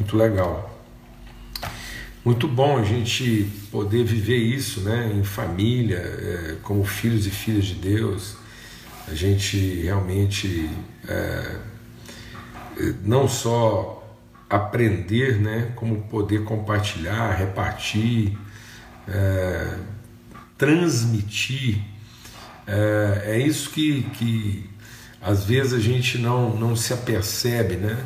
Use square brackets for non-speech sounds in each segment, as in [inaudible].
Muito legal. Muito bom a gente poder viver isso né, em família, é, como filhos e filhas de Deus. A gente realmente é, não só aprender, né, como poder compartilhar, repartir, é, transmitir. É, é, isso que, que às vezes a gente não, não se apercebe, né?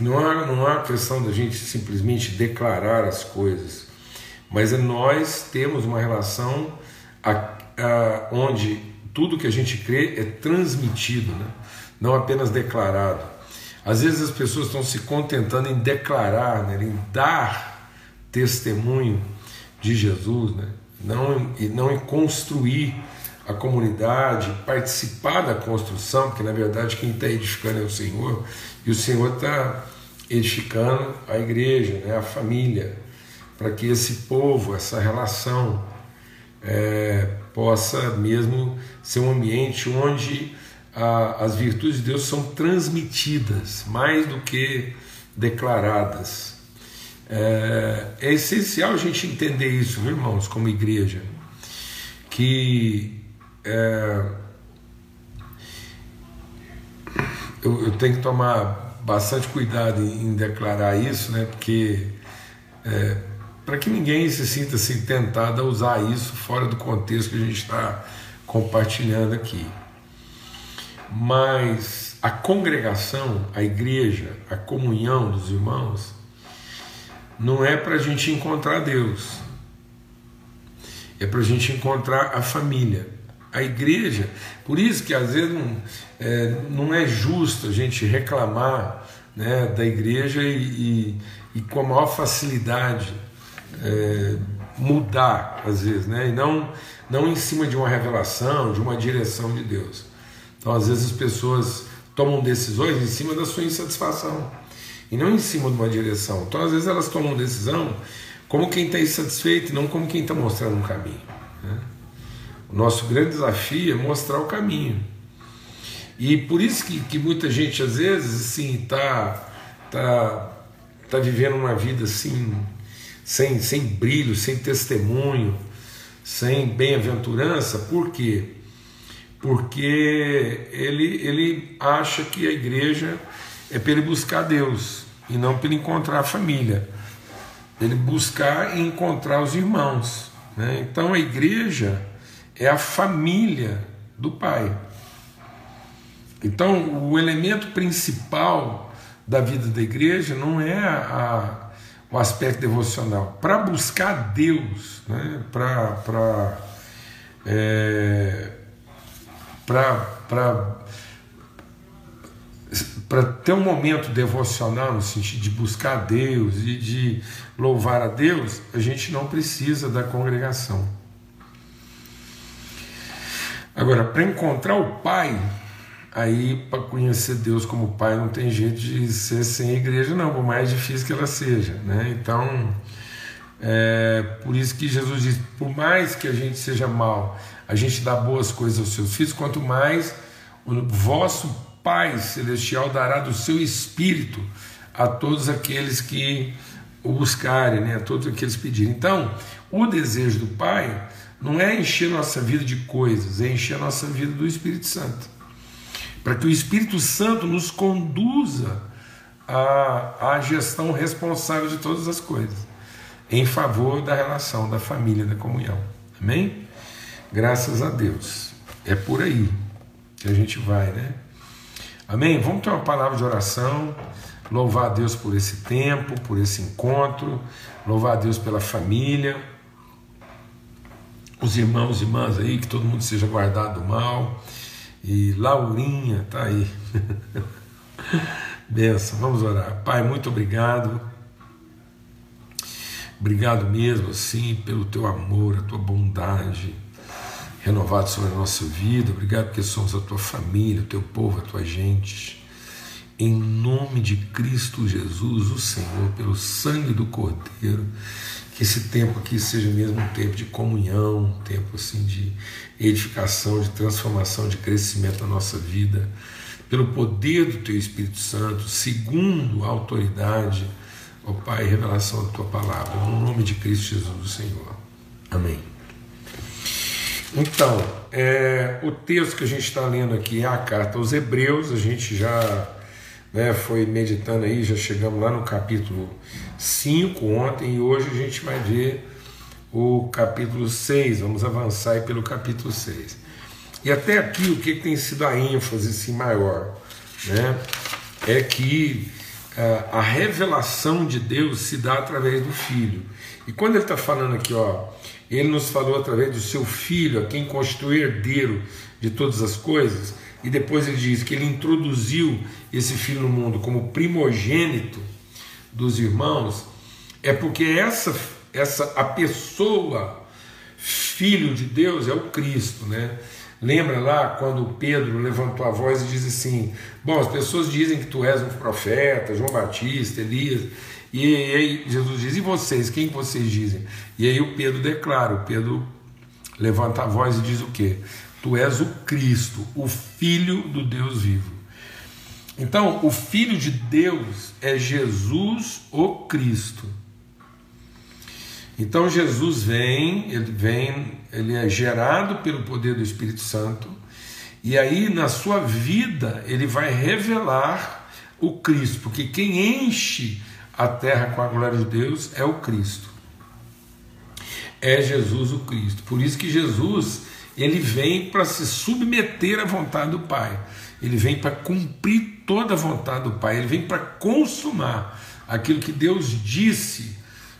Não há, não há questão da gente simplesmente declarar as coisas, mas é nós temos uma relação a, a, onde tudo que a gente crê é transmitido, né? não apenas declarado. Às vezes as pessoas estão se contentando em declarar, né? em dar testemunho de Jesus, né? não, e não em construir a comunidade, participar da construção, porque na verdade quem está edificando é o Senhor, e o Senhor está edificando a igreja, né, a família, para que esse povo, essa relação, é, possa mesmo ser um ambiente onde a, as virtudes de Deus são transmitidas, mais do que declaradas. É, é essencial a gente entender isso, irmãos, como igreja, que é, eu, eu, tenho que tomar bastante cuidado em, em declarar isso, né? Porque é, para que ninguém se sinta assim tentado a usar isso fora do contexto que a gente está compartilhando aqui. Mas a congregação, a igreja, a comunhão dos irmãos, não é para a gente encontrar Deus, é para a gente encontrar a família a igreja. Por isso que às vezes não é, não é justo a gente reclamar né, da igreja e, e, e com a maior facilidade é, mudar, às vezes, né, e não, não em cima de uma revelação, de uma direção de Deus. Então, às vezes, as pessoas tomam decisões em cima da sua insatisfação e não em cima de uma direção. Então, às vezes, elas tomam decisão como quem está insatisfeito e não como quem está mostrando um caminho. Né? O nosso grande desafio é mostrar o caminho. E por isso que, que muita gente às vezes assim está tá, tá vivendo uma vida assim sem, sem brilho, sem testemunho, sem bem-aventurança, por quê? Porque ele, ele acha que a igreja é para ele buscar Deus e não para ele encontrar a família, ele buscar e encontrar os irmãos. Né? Então a igreja é a família do Pai. Então, o elemento principal da vida da igreja não é a, o aspecto devocional. Para buscar Deus, né? para é, para ter um momento devocional no sentido de buscar Deus e de louvar a Deus, a gente não precisa da congregação. Agora, para encontrar o Pai, aí para conhecer Deus como Pai não tem jeito de ser sem igreja, não, por mais difícil que ela seja. Né? Então, é por isso que Jesus diz: por mais que a gente seja mal, a gente dá boas coisas aos seus filhos, quanto mais o vosso Pai Celestial dará do seu Espírito a todos aqueles que o buscarem, né? a todos aqueles pedirem. Então, o desejo do Pai não é encher nossa vida de coisas, é encher a nossa vida do Espírito Santo. Para que o Espírito Santo nos conduza à, à gestão responsável de todas as coisas, em favor da relação, da família, da comunhão. Amém? Graças a Deus. É por aí que a gente vai, né? Amém? Vamos ter uma palavra de oração. Louvar a Deus por esse tempo, por esse encontro. Louvar a Deus pela família os irmãos e irmãs aí, que todo mundo seja guardado do mal. E Laurinha tá aí. [laughs] Benção, vamos orar. Pai, muito obrigado. Obrigado mesmo, assim, pelo teu amor, a tua bondade renovado sobre a nossa vida. Obrigado porque somos a tua família, o teu povo, a tua gente. Em nome de Cristo Jesus, o Senhor, pelo sangue do Cordeiro que esse tempo aqui seja mesmo um tempo de comunhão, um tempo assim de edificação, de transformação, de crescimento da nossa vida, pelo poder do Teu Espírito Santo, segundo a autoridade ó Pai, revelação da tua palavra, no nome de Cristo Jesus, Senhor. Amém. Então, é, o texto que a gente está lendo aqui é a carta aos Hebreus, a gente já né, foi meditando aí, já chegamos lá no capítulo 5 ontem e hoje a gente vai ver o capítulo 6, vamos avançar aí pelo capítulo 6. E até aqui o que tem sido a ênfase assim, maior né, é que a revelação de Deus se dá através do Filho. E quando ele está falando aqui, ó, ele nos falou através do seu Filho, a quem constituiu herdeiro de todas as coisas, e depois ele diz que ele introduziu esse Filho no mundo como primogênito dos irmãos, é porque essa, essa a pessoa Filho de Deus é o Cristo, né? Lembra lá quando Pedro levantou a voz e disse assim: Bom, as pessoas dizem que tu és um profeta, João Batista, Elias. E aí Jesus diz: E vocês? Quem vocês dizem? E aí o Pedro declara: o Pedro levanta a voz e diz o quê? Tu és o Cristo, o Filho do Deus vivo. Então, o Filho de Deus é Jesus, o Cristo. Então Jesus vem, ele vem, ele é gerado pelo poder do Espírito Santo, e aí na sua vida ele vai revelar o Cristo, porque quem enche a terra com a glória de Deus é o Cristo. É Jesus o Cristo. Por isso que Jesus, ele vem para se submeter à vontade do Pai. Ele vem para cumprir toda a vontade do Pai, ele vem para consumar aquilo que Deus disse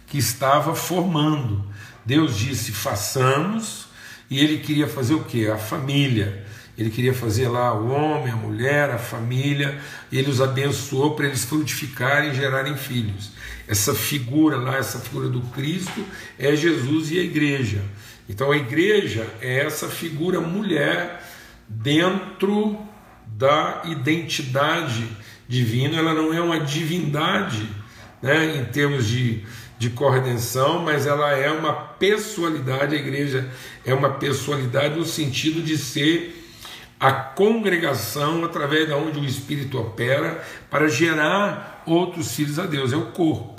que estava formando. Deus disse: façamos, e ele queria fazer o que? A família. Ele queria fazer lá o homem, a mulher, a família, ele os abençoou para eles frutificarem e gerarem filhos. Essa figura lá, essa figura do Cristo, é Jesus e a igreja. Então a igreja é essa figura mulher dentro da identidade divina, ela não é uma divindade né, em termos de de corredenção, mas ela é uma pessoalidade, a igreja é uma pessoalidade no sentido de ser a congregação através da onde o Espírito opera para gerar outros filhos a Deus, é o corpo.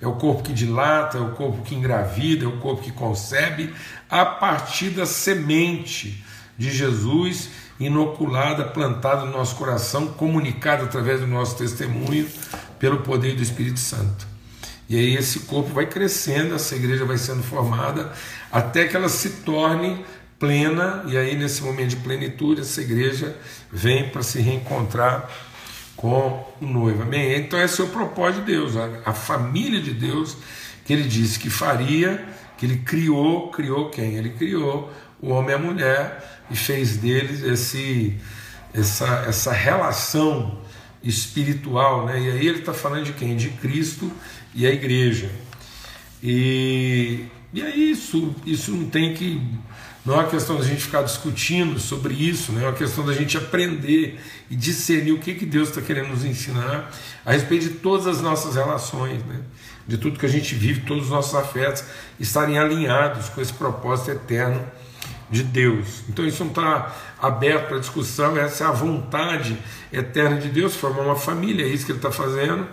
É o corpo que dilata, é o corpo que engravida, é o corpo que concebe a partir da semente de Jesus inoculada, plantada no nosso coração, comunicada através do nosso testemunho pelo poder do Espírito Santo. E aí esse corpo vai crescendo, essa igreja vai sendo formada até que ela se torne plena, e aí nesse momento de plenitude essa igreja vem para se reencontrar com o noivo. Amém? Então esse é o propósito de Deus, a família de Deus que ele disse que faria, que ele criou, criou quem? Ele criou o homem e a mulher e fez deles esse essa, essa relação espiritual, né? E aí ele está falando de quem? De Cristo e a igreja. E, e é isso, isso não tem que. Não é uma questão da gente ficar discutindo sobre isso, né? é uma questão da gente aprender e discernir o que, que Deus está querendo nos ensinar a respeito de todas as nossas relações, né? de tudo que a gente vive, todos os nossos afetos estarem alinhados com esse propósito eterno de Deus. Então isso não está aberto para discussão, essa é a vontade eterna de Deus, formar uma família, é isso que ele está fazendo.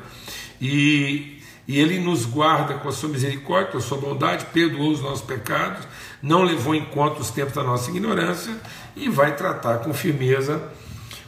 E e Ele nos guarda com a sua misericórdia, com a sua bondade, perdoou os nossos pecados, não levou em conta os tempos da nossa ignorância e vai tratar com firmeza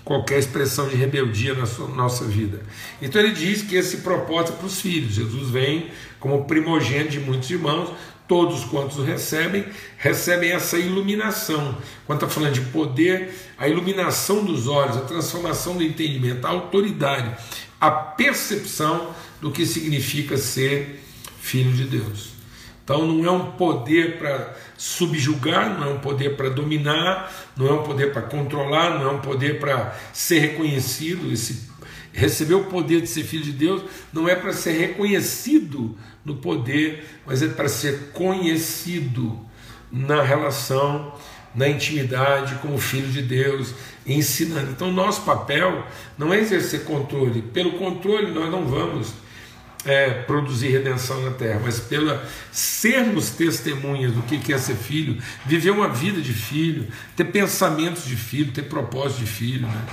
qualquer expressão de rebeldia na sua, nossa vida. Então ele diz que esse propósito é para os filhos. Jesus vem como primogênito de muitos irmãos, todos quantos o recebem, recebem essa iluminação. Quando está falando de poder, a iluminação dos olhos, a transformação do entendimento, a autoridade, a percepção do que significa ser filho de Deus. Então não é um poder para subjugar, não é um poder para dominar, não é um poder para controlar, não é um poder para ser reconhecido. Esse, receber o poder de ser filho de Deus não é para ser reconhecido no poder, mas é para ser conhecido na relação, na intimidade como filho de Deus, ensinando. Então nosso papel não é exercer controle, pelo controle nós não vamos é, produzir redenção na terra, mas pela sermos testemunhas do que é ser filho, viver uma vida de filho, ter pensamentos de filho, ter propósito de filho. Né?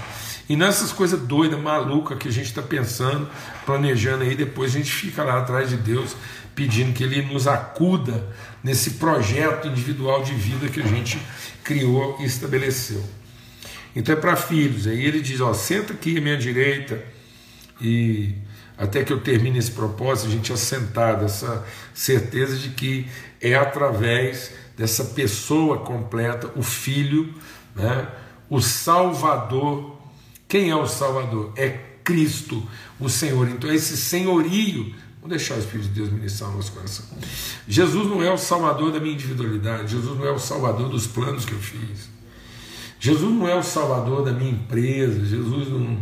E nessas coisas doidas, malucas que a gente está pensando, planejando aí, depois a gente fica lá atrás de Deus pedindo que Ele nos acuda nesse projeto individual de vida que a gente criou e estabeleceu. Então é para filhos. Aí ele diz: ó, senta aqui à minha direita e até que eu termine esse propósito, a gente assentar dessa certeza de que é através dessa pessoa completa, o Filho, né, o Salvador. Quem é o Salvador? É Cristo, o Senhor. Então, esse senhorio, vamos deixar o Espírito de Deus ministrar no nosso coração. Jesus não é o salvador da minha individualidade, Jesus não é o salvador dos planos que eu fiz. Jesus não é o salvador da minha empresa, Jesus não,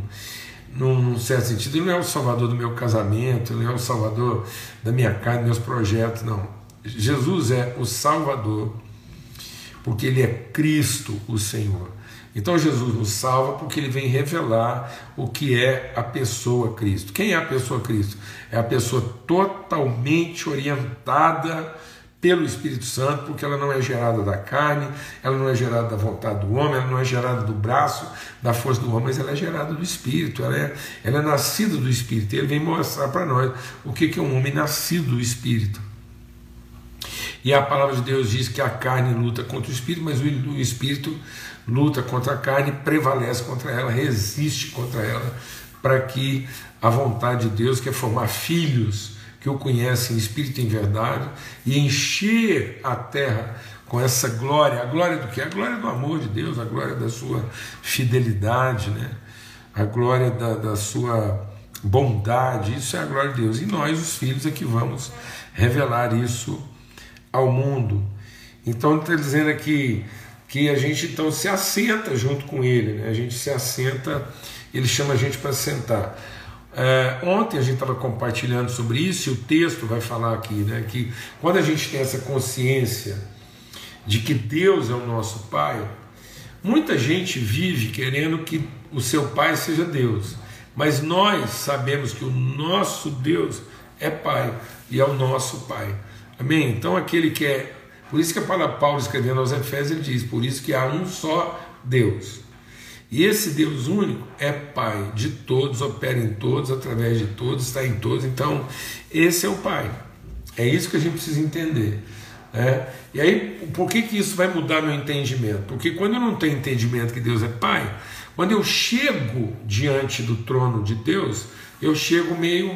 num certo sentido, ele não é o salvador do meu casamento, ele não é o salvador da minha casa, dos meus projetos, não. Jesus é o salvador, porque ele é Cristo, o Senhor. Então Jesus nos salva porque ele vem revelar o que é a pessoa Cristo. Quem é a pessoa Cristo? É a pessoa totalmente orientada pelo Espírito Santo, porque ela não é gerada da carne, ela não é gerada da vontade do homem, ela não é gerada do braço, da força do homem, mas ela é gerada do Espírito, ela é, ela é nascida do Espírito. Ele vem mostrar para nós o que é um homem nascido do Espírito. E a palavra de Deus diz que a carne luta contra o Espírito, mas o Espírito luta contra a carne, prevalece contra ela, resiste contra ela, para que a vontade de Deus, que é formar filhos, que o conhecem espírito em verdade e encher a terra com essa glória. A glória do que? A glória do amor de Deus, a glória da sua fidelidade, né? a glória da, da sua bondade. Isso é a glória de Deus. E nós, os filhos, é que vamos revelar isso ao mundo. Então está dizendo aqui que a gente então se assenta junto com ele, né? a gente se assenta, ele chama a gente para sentar. É, ontem a gente estava compartilhando sobre isso e o texto vai falar aqui, né, que quando a gente tem essa consciência de que Deus é o nosso Pai, muita gente vive querendo que o seu Pai seja Deus, mas nós sabemos que o nosso Deus é Pai e é o nosso Pai. Amém? Então aquele que é. Por isso que a palavra Paulo escrevendo aos Efésios ele diz: por isso que há um só Deus. E esse Deus único é Pai de todos, opera em todos, através de todos, está em todos. Então, esse é o Pai. É isso que a gente precisa entender. Né? E aí, por que, que isso vai mudar meu entendimento? Porque quando eu não tenho entendimento que Deus é Pai, quando eu chego diante do trono de Deus, eu chego meio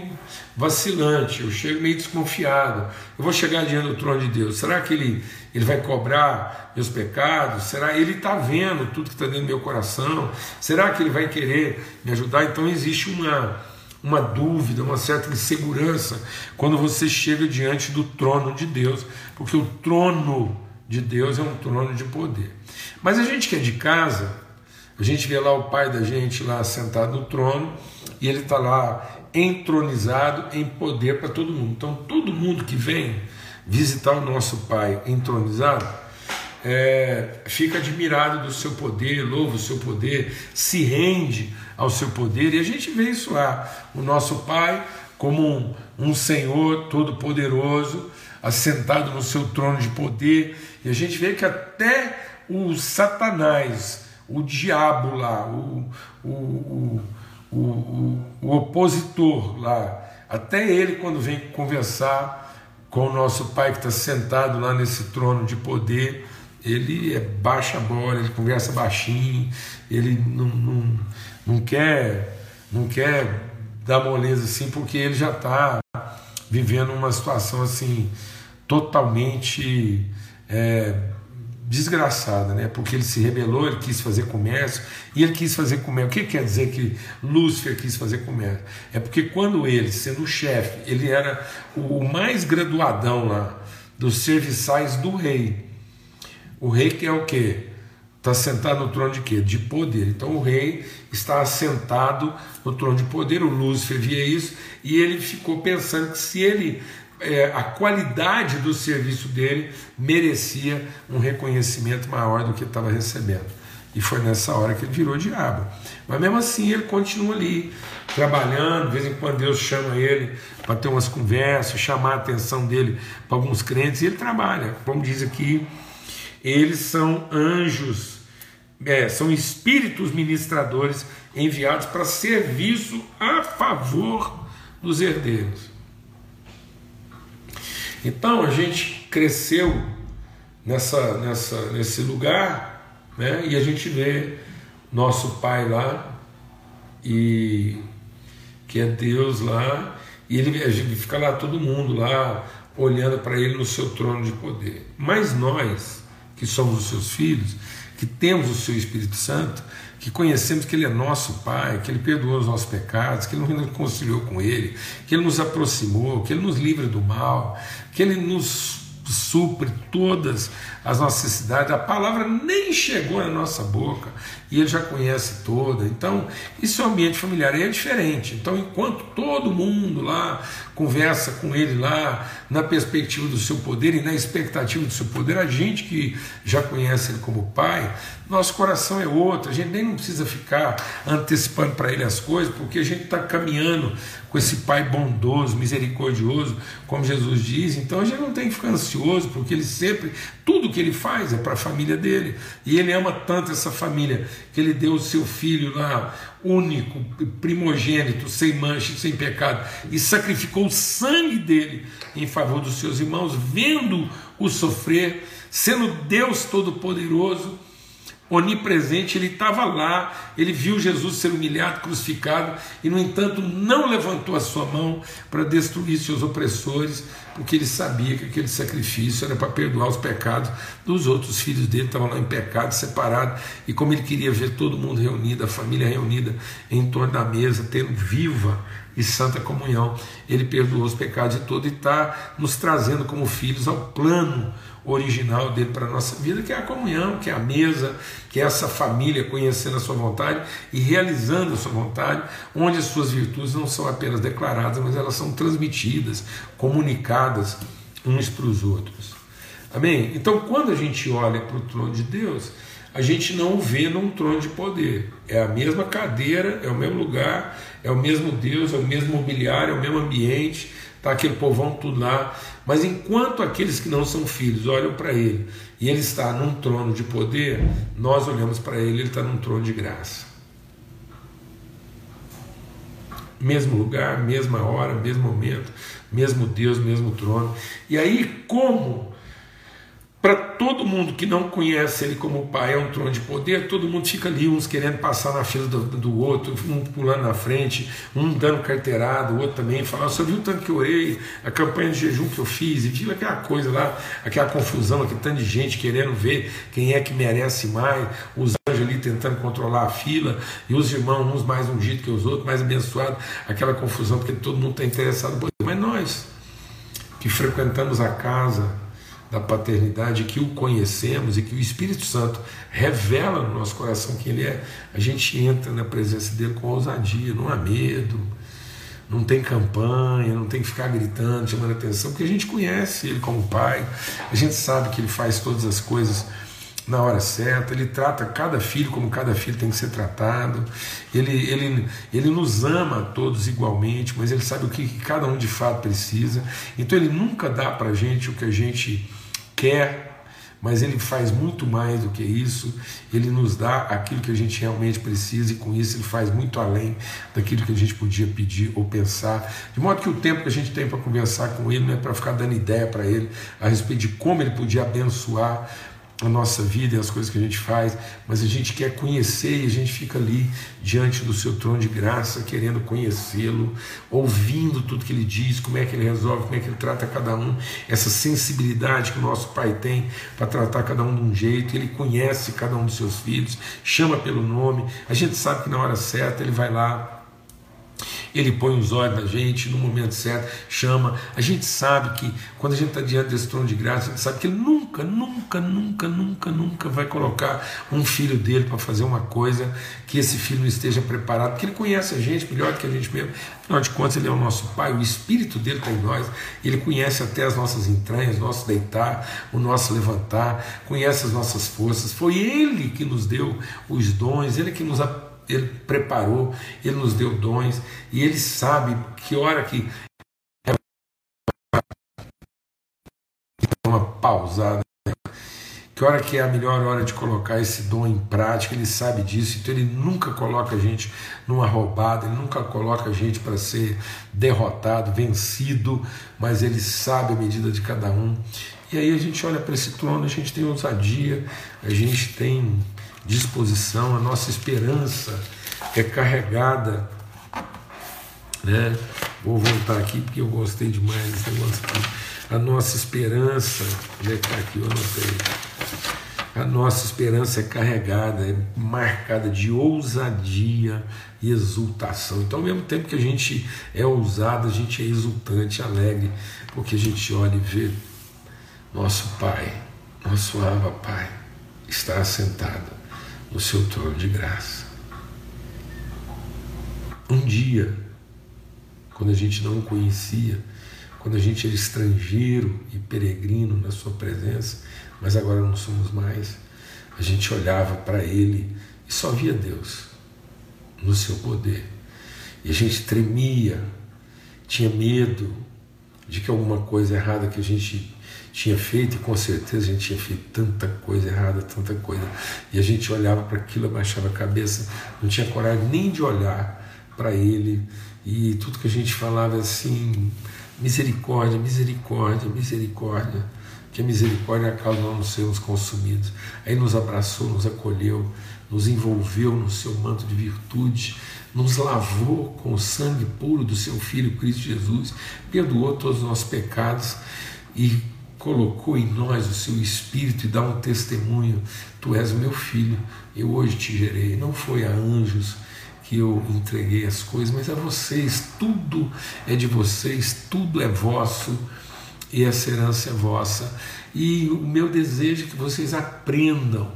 vacilante, eu chego meio desconfiado. Eu vou chegar diante do trono de Deus. Será que ele, ele vai cobrar meus pecados? Será que ele está vendo tudo que está dentro do meu coração? Será que ele vai querer me ajudar? Então existe uma, uma dúvida, uma certa insegurança quando você chega diante do trono de Deus, porque o trono de Deus é um trono de poder. Mas a gente que é de casa, a gente vê lá o pai da gente lá sentado no trono e ele está lá entronizado em poder para todo mundo. Então, todo mundo que vem visitar o nosso Pai entronizado é, fica admirado do seu poder, louva o seu poder, se rende ao seu poder, e a gente vê isso lá. O nosso Pai, como um, um Senhor todo-poderoso, assentado no seu trono de poder, e a gente vê que até o Satanás, o diabo lá, o, o, o o, opositor lá, até ele, quando vem conversar com o nosso pai que está sentado lá nesse trono de poder, ele é baixa bola, ele conversa baixinho, ele não, não, não quer não quer dar moleza assim, porque ele já está vivendo uma situação assim totalmente é, desgraçada, né? porque ele se rebelou, ele quis fazer comércio, e ele quis fazer comércio. O que quer dizer que Lúcifer quis fazer comércio? É porque quando ele, sendo o chefe, ele era o mais graduadão lá dos serviçais do rei. O rei que é o quê? Está sentado no trono de quê? De poder. Então o rei está assentado no trono de poder, o Lúcifer via isso, e ele ficou pensando que se ele é, a qualidade do serviço dele merecia um reconhecimento maior do que estava recebendo. E foi nessa hora que ele virou diabo. Mas mesmo assim ele continua ali, trabalhando, de vez em quando Deus chama ele para ter umas conversas, chamar a atenção dele para alguns crentes, e ele trabalha. Como diz aqui, eles são anjos, é, são espíritos ministradores enviados para serviço a favor dos herdeiros. Então a gente cresceu nessa, nessa, nesse lugar, né? e a gente vê nosso pai lá, e que é Deus lá, e ele, ele fica lá todo mundo lá olhando para ele no seu trono de poder. Mas nós, que somos os seus filhos, que temos o seu Espírito Santo, que conhecemos que Ele é nosso Pai, que Ele perdoou os nossos pecados, que Ele nos reconciliou com Ele, que Ele nos aproximou, que Ele nos livra do mal, que Ele nos supre todas as nossas necessidades. A palavra nem chegou na nossa boca e ele já conhece toda. Então, isso é um ambiente familiar e é diferente. Então, enquanto todo mundo lá conversa com ele lá na perspectiva do seu poder e na expectativa do seu poder, a gente que já conhece ele como pai, nosso coração é outro. A gente nem não precisa ficar antecipando para ele as coisas, porque a gente está caminhando com esse pai bondoso, misericordioso, como Jesus diz. Então, a gente não tem que ficar ansioso, porque ele sempre tudo que ele faz é para a família dele. E ele ama tanto essa família que ele deu o seu filho lá, único, primogênito, sem mancha, sem pecado, e sacrificou o sangue dele em favor dos seus irmãos, vendo-o sofrer, sendo Deus Todo-Poderoso onipresente, ele estava lá, ele viu Jesus ser humilhado, crucificado, e no entanto não levantou a sua mão para destruir seus opressores, porque ele sabia que aquele sacrifício era para perdoar os pecados dos outros filhos dele, estavam lá em pecado, separados, e como ele queria ver todo mundo reunido, a família reunida em torno da mesa, tendo viva e santa comunhão, ele perdoou os pecados de todo e está nos trazendo como filhos ao plano original dele para a nossa vida, que é a comunhão, que é a mesa, que é essa família conhecendo a sua vontade e realizando a sua vontade, onde as suas virtudes não são apenas declaradas, mas elas são transmitidas, comunicadas uns para os outros. Amém? Então, quando a gente olha para o trono de Deus, a gente não o vê num trono de poder. É a mesma cadeira, é o mesmo lugar, é o mesmo Deus, é o mesmo mobiliário, é o mesmo ambiente, está aquele povão tudo lá. Mas enquanto aqueles que não são filhos olham para ele e ele está num trono de poder, nós olhamos para ele, ele está num trono de graça. Mesmo lugar, mesma hora, mesmo momento, mesmo Deus, mesmo trono. E aí, como para todo mundo que não conhece ele como pai, é um trono de poder, todo mundo fica ali, uns querendo passar na fila do, do outro, um pulando na frente, um dando carteirada, o outro também, falando, você viu o tanto que eu orei, a campanha de jejum que eu fiz, e viu aquela coisa lá, aquela confusão, aquele tanto de gente querendo ver quem é que merece mais, os anjos ali tentando controlar a fila, e os irmãos, uns mais ungidos que os outros, mais abençoados, aquela confusão, porque todo mundo está interessado. Mas nós, que frequentamos a casa, da paternidade, que o conhecemos e que o Espírito Santo revela no nosso coração quem Ele é, a gente entra na presença dele com ousadia, não há medo, não tem campanha, não tem que ficar gritando, chamando atenção, porque a gente conhece Ele como Pai, a gente sabe que Ele faz todas as coisas na hora certa, ele trata cada filho como cada filho tem que ser tratado, ele, ele, ele nos ama a todos igualmente, mas ele sabe o que, que cada um de fato precisa, então ele nunca dá para a gente o que a gente quer, mas Ele faz muito mais do que isso, Ele nos dá aquilo que a gente realmente precisa e com isso Ele faz muito além daquilo que a gente podia pedir ou pensar. De modo que o tempo que a gente tem para conversar com Ele não é para ficar dando ideia para Ele a respeito de como Ele podia abençoar a nossa vida e as coisas que a gente faz, mas a gente quer conhecer e a gente fica ali diante do seu trono de graça, querendo conhecê-lo, ouvindo tudo que ele diz, como é que ele resolve, como é que ele trata cada um, essa sensibilidade que o nosso Pai tem para tratar cada um de um jeito, ele conhece cada um dos seus filhos, chama pelo nome, a gente sabe que na hora certa ele vai lá ele põe os olhos na gente no momento certo, chama. A gente sabe que quando a gente está diante desse trono de graça, a gente sabe que ele nunca, nunca, nunca, nunca, nunca vai colocar um filho dele para fazer uma coisa que esse filho não esteja preparado, porque ele conhece a gente melhor do que a gente mesmo. Afinal de contas, ele é o nosso Pai, o Espírito dele está em nós, ele conhece até as nossas entranhas, o nosso deitar, o nosso levantar, conhece as nossas forças. Foi ele que nos deu os dons, ele que nos ele preparou, Ele nos deu dons e Ele sabe que hora que uma pausada, que hora que é a melhor hora de colocar esse dom em prática, ele sabe disso, então ele nunca coloca a gente numa roubada, ele nunca coloca a gente para ser derrotado, vencido, mas ele sabe a medida de cada um. E aí a gente olha para esse trono, a gente tem ousadia, a gente tem disposição, a nossa esperança é carregada. Né? Vou voltar aqui porque eu gostei demais desse negócio aqui. A nossa esperança, é que está aqui? Eu anotei. A nossa esperança é carregada, é marcada de ousadia e exultação. Então, ao mesmo tempo que a gente é ousado, a gente é exultante, alegre, porque a gente olha e vê nosso Pai, nosso Ava Pai, está assentado no seu trono de graça. Um dia, quando a gente não o conhecia, quando a gente era estrangeiro e peregrino na sua presença, mas agora não somos mais. A gente olhava para Ele e só via Deus no seu poder. E a gente tremia, tinha medo de que alguma coisa errada que a gente tinha feito, e com certeza a gente tinha feito tanta coisa errada, tanta coisa. E a gente olhava para aquilo, abaixava a cabeça, não tinha coragem nem de olhar para Ele. E tudo que a gente falava assim, misericórdia, misericórdia, misericórdia que a misericórdia é a causa de não sermos consumidos. Aí nos abraçou, nos acolheu, nos envolveu no seu manto de virtude, nos lavou com o sangue puro do seu Filho Cristo Jesus, perdoou todos os nossos pecados e colocou em nós o seu Espírito e dá um testemunho: Tu és o meu filho, eu hoje te gerei. Não foi a anjos que eu entreguei as coisas, mas a vocês, tudo é de vocês, tudo é vosso e essa herança é vossa. E o meu desejo é que vocês aprendam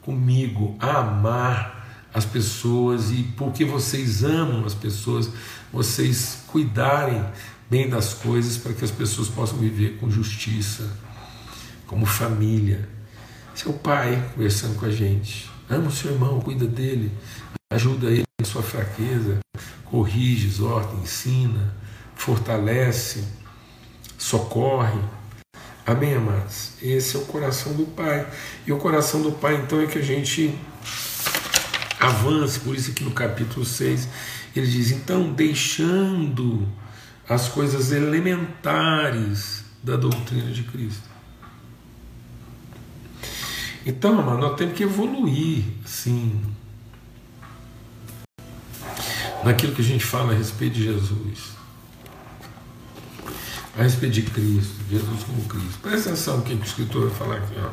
comigo a amar as pessoas e porque vocês amam as pessoas, vocês cuidarem bem das coisas para que as pessoas possam viver com justiça, como família. Seu pai conversando com a gente. Ama o seu irmão, cuida dele, ajuda ele em sua fraqueza, corrige, exorta, ensina, fortalece socorre. Amém, amados? Esse é o coração do Pai. E o coração do Pai, então, é que a gente avance. Por isso que no capítulo 6 ele diz: então, deixando as coisas elementares da doutrina de Cristo. Então, amado, nós temos que evoluir, sim, naquilo que a gente fala a respeito de Jesus a respeito de Cristo, Jesus como Cristo. Presta atenção no que o escritor vai falar aqui. Ó.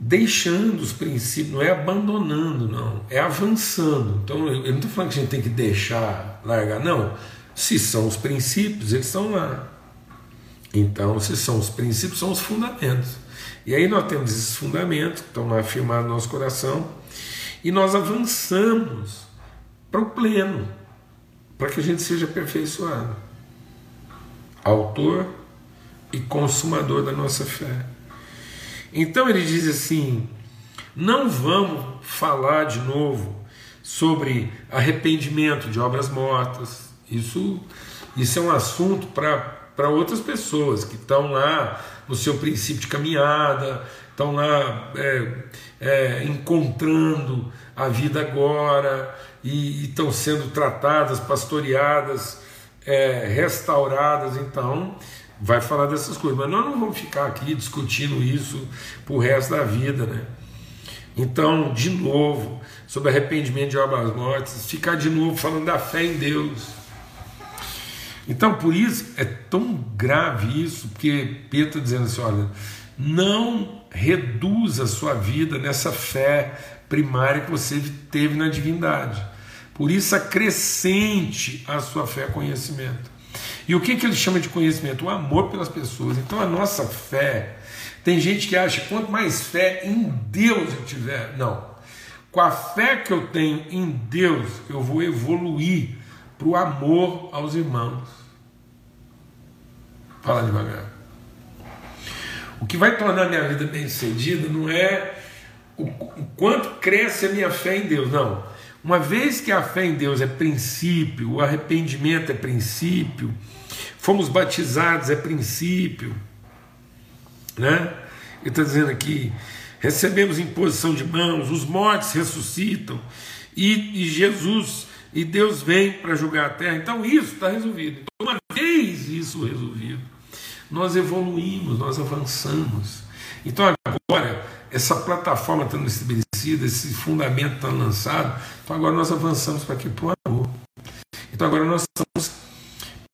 Deixando os princípios, não é abandonando, não, é avançando. Então, eu não estou falando que a gente tem que deixar, largar, não. Se são os princípios, eles estão lá. Então, se são os princípios, são os fundamentos. E aí nós temos esses fundamentos que estão lá afirmados no nosso coração, e nós avançamos para o pleno, para que a gente seja aperfeiçoado autor e consumador da nossa fé. Então ele diz assim: não vamos falar de novo sobre arrependimento de obras mortas. Isso, isso é um assunto para outras pessoas que estão lá no seu princípio de caminhada, estão lá é, é, encontrando a vida agora e, estão sendo tratadas, pastoreadas é, restauradas, então vai falar dessas coisas. Mas nós não vamos ficar aqui discutindo isso para o resto da vida, né? Então, de novo, sobre arrependimento de obras mortas, ficar de novo falando da fé em Deus. Então, por isso é tão grave isso, porque Pedro está dizendo assim: olha, não reduza a sua vida nessa fé primária que você teve na divindade. Por isso, acrescente a sua fé conhecimento. E o que, que ele chama de conhecimento? O amor pelas pessoas. Então, a nossa fé. Tem gente que acha quanto mais fé em Deus eu tiver. Não. Com a fé que eu tenho em Deus, eu vou evoluir para o amor aos irmãos. Fala devagar. O que vai tornar minha vida bem sucedida não é o, o quanto cresce a minha fé em Deus, não uma vez que a fé em Deus é princípio, o arrependimento é princípio, fomos batizados é princípio, né? Ele está dizendo aqui: recebemos imposição de mãos, os mortos ressuscitam, e, e Jesus e Deus vem para julgar a terra. Então isso está resolvido. Então, uma vez isso resolvido, nós evoluímos, nós avançamos. Então agora, essa plataforma estando estabelecida, esse fundamento está lançado, então agora nós avançamos para aqui para o amor. Então agora nós estamos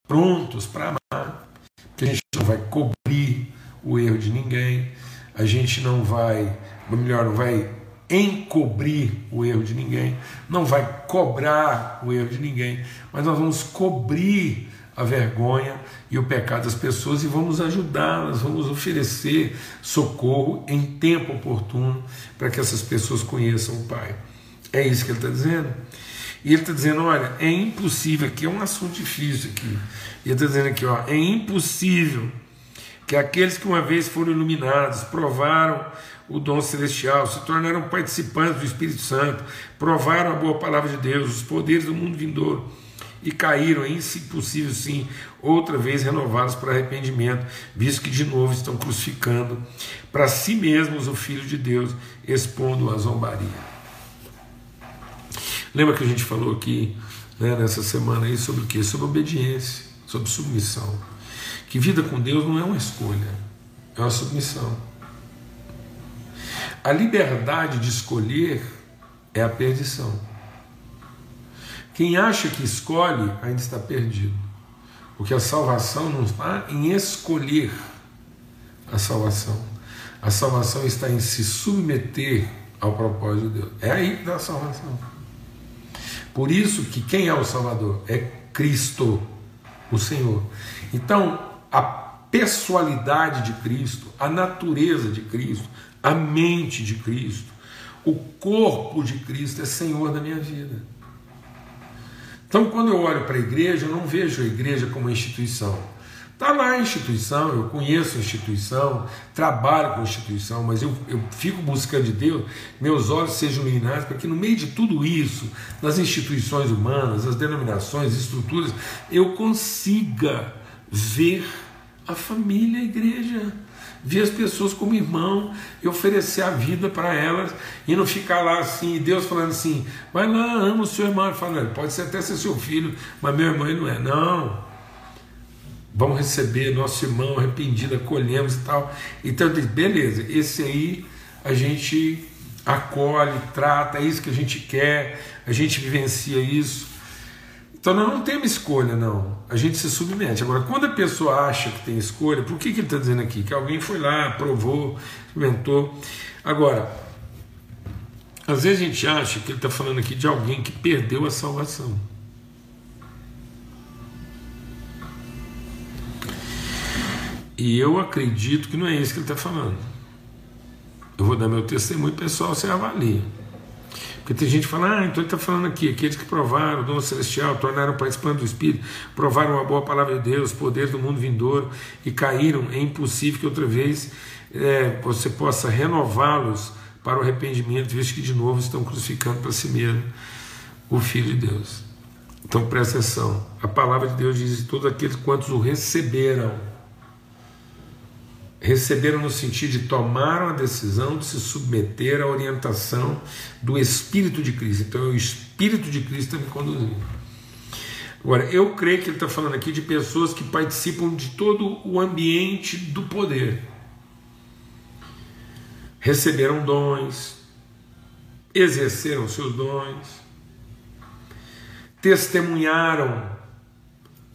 prontos para amar, porque a gente não vai cobrir o erro de ninguém, a gente não vai, ou melhor, não vai encobrir o erro de ninguém, não vai cobrar o erro de ninguém, mas nós vamos cobrir a vergonha e o pecado das pessoas e vamos ajudá-las, vamos oferecer socorro em tempo oportuno para que essas pessoas conheçam o Pai. É isso que ele está dizendo. E ele está dizendo: olha, é impossível, aqui é um assunto difícil aqui. Ele está dizendo aqui: ó, é impossível que aqueles que uma vez foram iluminados, provaram o dom celestial, se tornaram participantes do Espírito Santo, provaram a boa palavra de Deus, os poderes do mundo vindouro e caíram, em se possível sim, outra vez renovados para arrependimento, visto que de novo estão crucificando para si mesmos o Filho de Deus, expondo a zombaria. Lembra que a gente falou aqui né, nessa semana aí sobre o que? Sobre obediência, sobre submissão. Que vida com Deus não é uma escolha, é uma submissão. A liberdade de escolher é a perdição. Quem acha que escolhe ainda está perdido. Porque a salvação não está em escolher a salvação. A salvação está em se submeter ao propósito de Deus. É aí que dá a salvação. Por isso que quem é o Salvador? É Cristo, o Senhor. Então, a pessoalidade de Cristo, a natureza de Cristo, a mente de Cristo, o corpo de Cristo é Senhor da minha vida. Então, quando eu olho para a igreja, eu não vejo a igreja como uma instituição. Está lá a instituição, eu conheço a instituição, trabalho com a instituição, mas eu, eu fico buscando de Deus, meus olhos sejam iluminados, para que no meio de tudo isso, nas instituições humanas, as denominações, estruturas, eu consiga ver a família, a igreja ver as pessoas como irmão e oferecer a vida para elas e não ficar lá assim, Deus falando assim, vai lá, ama o seu irmão. Ele fala, pode ser até ser seu filho, mas meu irmão não é. Não. Vamos receber nosso irmão arrependido, acolhemos e tal. Então eu disse, beleza, esse aí a gente acolhe, trata, é isso que a gente quer, a gente vivencia isso. Então nós não temos escolha, não. A gente se submete. Agora, quando a pessoa acha que tem escolha, por que, que ele está dizendo aqui? Que alguém foi lá, provou, experimentou. Agora, às vezes a gente acha que ele está falando aqui de alguém que perdeu a salvação. E eu acredito que não é isso que ele está falando. Eu vou dar meu testemunho pessoal, você avalia. Porque tem gente que fala, ah, então ele está falando aqui, aqueles que provaram o dom celestial, tornaram participando do Espírito, provaram a boa palavra de Deus, poder do mundo vindouro e caíram. É impossível que outra vez é, você possa renová-los para o arrependimento, visto que de novo estão crucificando para si mesmo o Filho de Deus. Então presta atenção, a palavra de Deus diz: todos aqueles quantos o receberam receberam no sentido de tomaram a decisão de se submeter à orientação do Espírito de Cristo. Então, o Espírito de Cristo me conduzindo. Agora, eu creio que ele está falando aqui de pessoas que participam de todo o ambiente do poder. Receberam dons, exerceram seus dons, testemunharam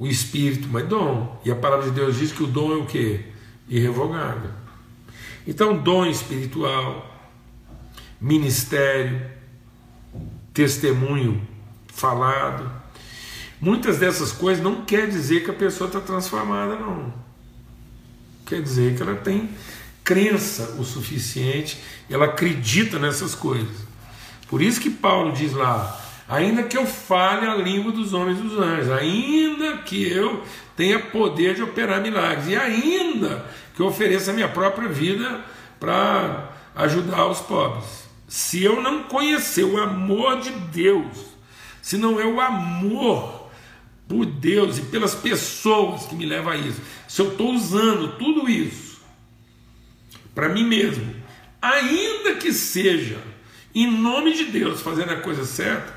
o Espírito, mas dom. E a palavra de Deus diz que o dom é o que? Irrevogável. Então, dom espiritual, ministério, testemunho falado, muitas dessas coisas não quer dizer que a pessoa está transformada, não. Quer dizer que ela tem crença o suficiente, ela acredita nessas coisas. Por isso que Paulo diz lá: ainda que eu fale a língua dos homens e dos anjos, ainda que eu tenha poder de operar milagres, e ainda que ofereça a minha própria vida para ajudar os pobres. Se eu não conhecer o amor de Deus, se não é o amor por Deus e pelas pessoas que me leva a isso, se eu estou usando tudo isso para mim mesmo, ainda que seja em nome de Deus, fazendo a coisa certa,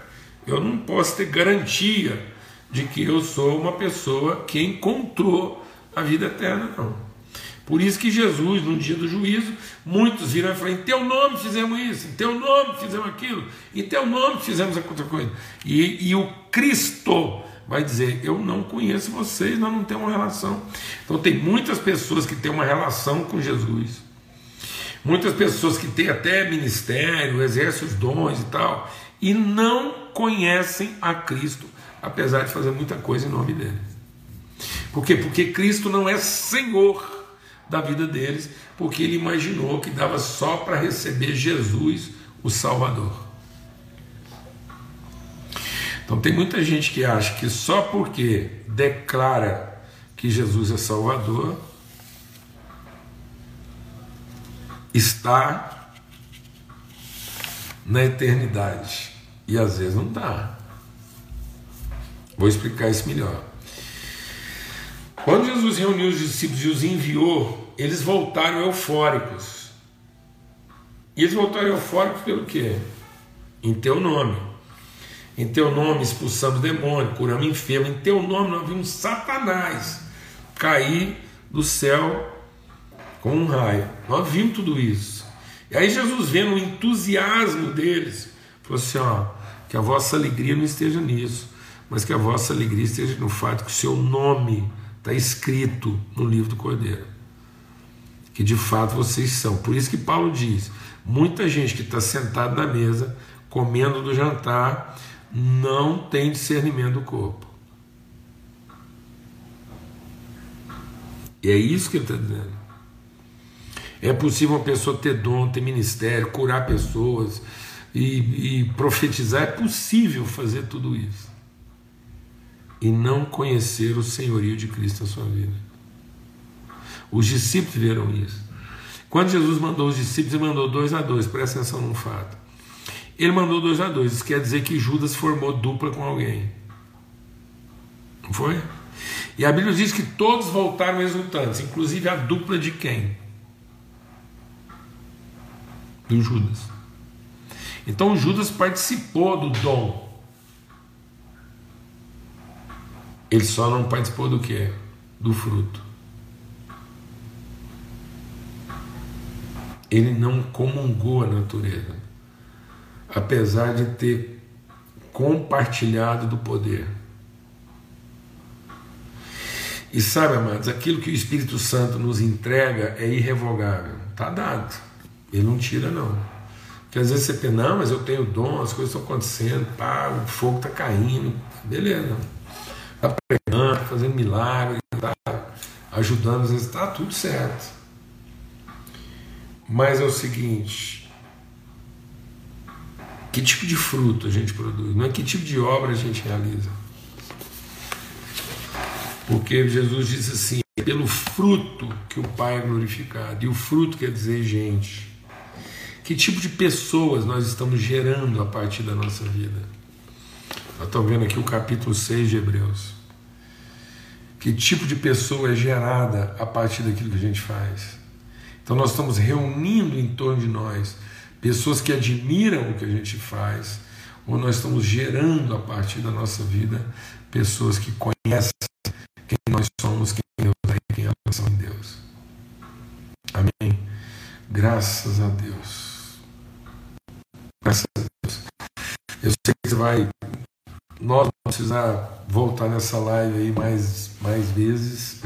eu não posso ter garantia de que eu sou uma pessoa que encontrou a vida eterna, não. Por isso que Jesus, no dia do juízo, muitos viram e falaram: em teu nome fizemos isso, em teu nome fizemos aquilo, em teu nome fizemos outra coisa. E, e o Cristo vai dizer: Eu não conheço vocês, nós não temos uma relação. Então, tem muitas pessoas que têm uma relação com Jesus Muitas pessoas que têm até ministério, exercem os dons e tal, e não conhecem a Cristo, apesar de fazer muita coisa em nome dele. Por quê? Porque Cristo não é Senhor da vida deles, porque ele imaginou que dava só para receber Jesus, o Salvador. Então tem muita gente que acha que só porque declara que Jesus é Salvador, está na eternidade. E às vezes não está. Vou explicar isso melhor. Quando Jesus reuniu os discípulos e os enviou, eles voltaram eufóricos. E eles voltaram eufóricos pelo quê? Em teu nome. Em teu nome expulsamos demônio, curamos enfermo. Em teu nome nós vimos Satanás cair do céu com um raio. Nós vimos tudo isso. E aí Jesus vendo o entusiasmo deles, falou assim: ó, que a vossa alegria não esteja nisso, mas que a vossa alegria esteja no fato que o seu nome está escrito no livro do Cordeiro. Que de fato vocês são. Por isso que Paulo diz: muita gente que está sentada na mesa, comendo do jantar, não tem discernimento do corpo. E é isso que ele está dizendo. É possível uma pessoa ter dom, ter ministério, curar pessoas e, e profetizar. É possível fazer tudo isso. E não conhecer o senhorio de Cristo na sua vida. Os discípulos viram isso. Quando Jesus mandou os discípulos, ele mandou dois a dois, presta atenção num fato. Ele mandou dois a dois, isso quer dizer que Judas formou dupla com alguém. Não foi? E a Bíblia diz que todos voltaram exultantes, inclusive a dupla de quem? do Judas. Então Judas participou do dom. Ele só não participou do que? Do fruto. Ele não comungou a natureza, apesar de ter compartilhado do poder. E sabe, amados, aquilo que o Espírito Santo nos entrega é irrevogável, está dado. Ele não tira, não. Porque às vezes você pensa, não, mas eu tenho dom, as coisas estão acontecendo, pá, o fogo está caindo. Beleza. Está pregando, fazendo milagre, está ajudando, às vezes está tudo certo. Mas é o seguinte: que tipo de fruto a gente produz? Não é que tipo de obra a gente realiza. Porque Jesus disse assim: pelo fruto que o Pai é glorificado. E o fruto quer dizer gente. Que tipo de pessoas nós estamos gerando a partir da nossa vida? Nós estamos vendo aqui o capítulo 6 de Hebreus. Que tipo de pessoa é gerada a partir daquilo que a gente faz? Então nós estamos reunindo em torno de nós pessoas que admiram o que a gente faz, ou nós estamos gerando a partir da nossa vida pessoas que conhecem quem nós somos, quem Deus é, quem elas são em Deus. Amém. Graças a Deus. Graças a Deus. Eu sei que você vai. Nós vamos precisar voltar nessa live aí mais, mais vezes.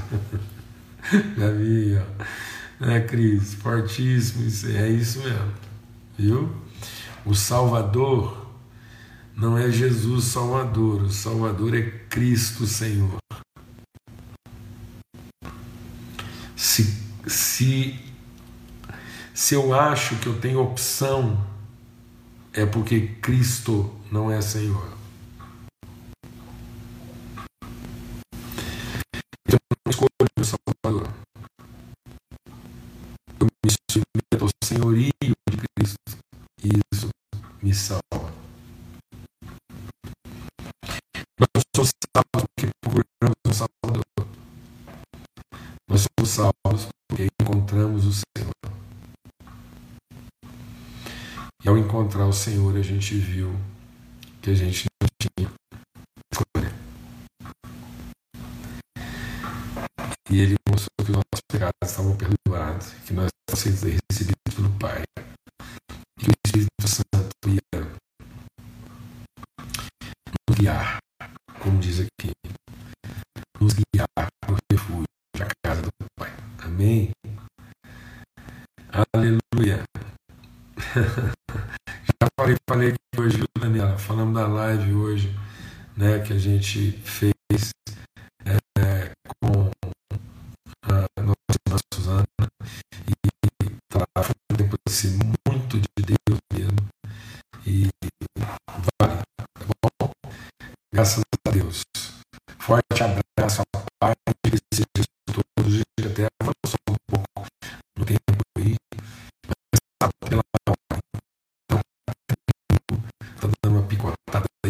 Já vi, ó. Né, Cris? Fortíssimo, isso, é isso mesmo. Viu? O Salvador não é Jesus Salvador, o Salvador é Cristo Senhor. Se, se, se eu acho que eu tenho opção é porque Cristo não é Senhor. Porque encontramos o Senhor. E ao encontrar o Senhor, a gente viu que a gente não tinha escolha. E ele mostrou que os nossos pecados estavam perdoados, que nós estávamos sendo recebidos pelo Pai. Que o Espírito Santo ia nos guiar, como diz aqui, [laughs] Já falei, falei hoje, viu, Daniela? Falamos da live hoje, né, que a gente fez é, com a nossa irmã Suzana. E tá, foi um tempo assim, muito de Deus mesmo. E vale, tá bom? Graças a Deus. Forte abraço,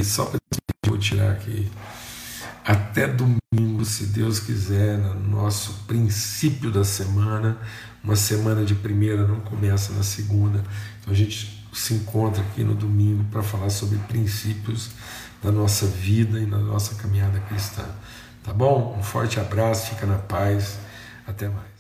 só para vou tirar aqui. Até domingo, se Deus quiser, no nosso princípio da semana. Uma semana de primeira não começa na segunda. Então a gente se encontra aqui no domingo para falar sobre princípios da nossa vida e na nossa caminhada cristã. Tá bom? Um forte abraço, fica na paz. Até mais.